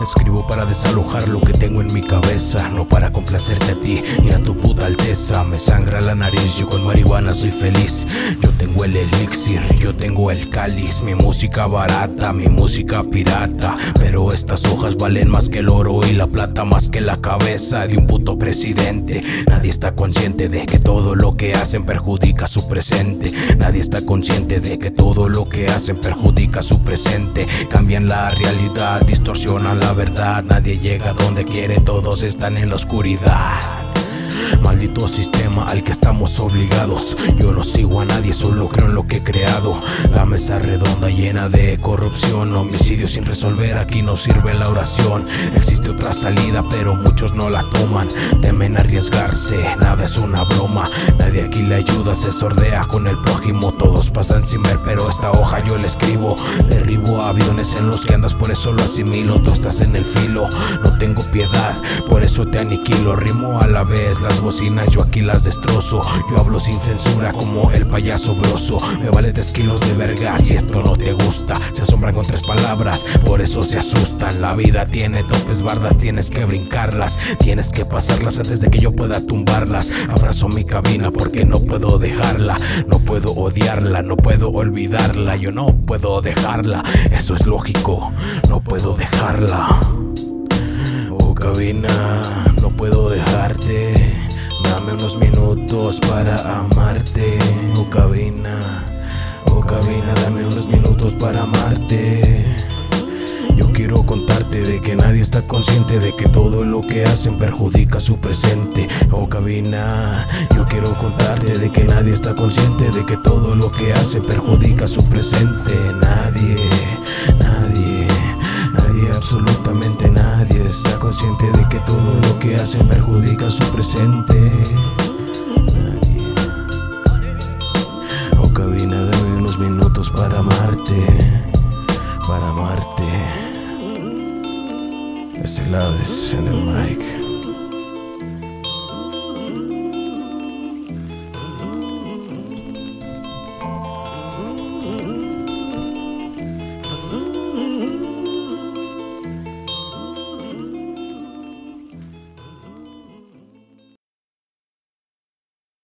Escribo para desalojar lo que tengo en mi cabeza, no para complacerte a ti ni a tu puta alteza. Me sangra la nariz, yo con marihuana soy feliz. Yo tengo el elixir, yo tengo el cáliz. Mi música barata, mi música pirata. Pero estas hojas valen más que el oro y la plata más que la cabeza de un puto presidente. Nadie está consciente de que todo lo que hacen perjudica su presente. Nadie está consciente de que todo lo que hacen perjudica su presente. Cambian la realidad, distorsionan la verdad. Nadie llega donde quiere, todos están en la oscuridad. Maldito sistema al que estamos obligados. Yo no sigo a nadie, solo creo en lo que he creado. La mesa redonda llena de corrupción, homicidio sin resolver. Aquí no sirve la oración. Existe otra salida, pero muchos no la toman. Temen arriesgarse, nada es una broma. Nadie aquí le ayuda, se sordea con el prójimo. Todos pasan sin ver, pero esta hoja yo la escribo. Derribo aviones en los que andas, por eso lo asimilo. Tú estás en el filo, no tengo piedad, por eso te aniquilo. Rimo a la vez las bocinas, yo aquí las destrozo. Yo hablo sin censura como el payaso broso. Me vale tres kilos de verga si esto no te gusta. Se asombran con tres palabras, por eso se asustan. La vida tiene topes bardas, tienes que brincarlas. Tienes que pasarlas antes de que yo pueda tumbarlas. Abrazo mi cabina porque no puedo dejarla. No puedo odiarla, no puedo olvidarla. Yo no puedo dejarla, eso es lógico. No puedo dejarla. Oh cabina, no puedo dejarte. Dame unos minutos para amarte. Oh cabina, oh cabina, dame unos minutos para amarte. Yo quiero contarte de que nadie está consciente de que todo lo que hacen perjudica su presente. Oh cabina, yo quiero contarte de que nadie está consciente de que todo lo que hacen perjudica su presente. Nadie, nadie, nadie, absolutamente nadie está consciente de que todo lo que hacen perjudica su presente. Nadie. Oh cabina, dame unos minutos para amarte, para amarte. Ese lado es en el mic.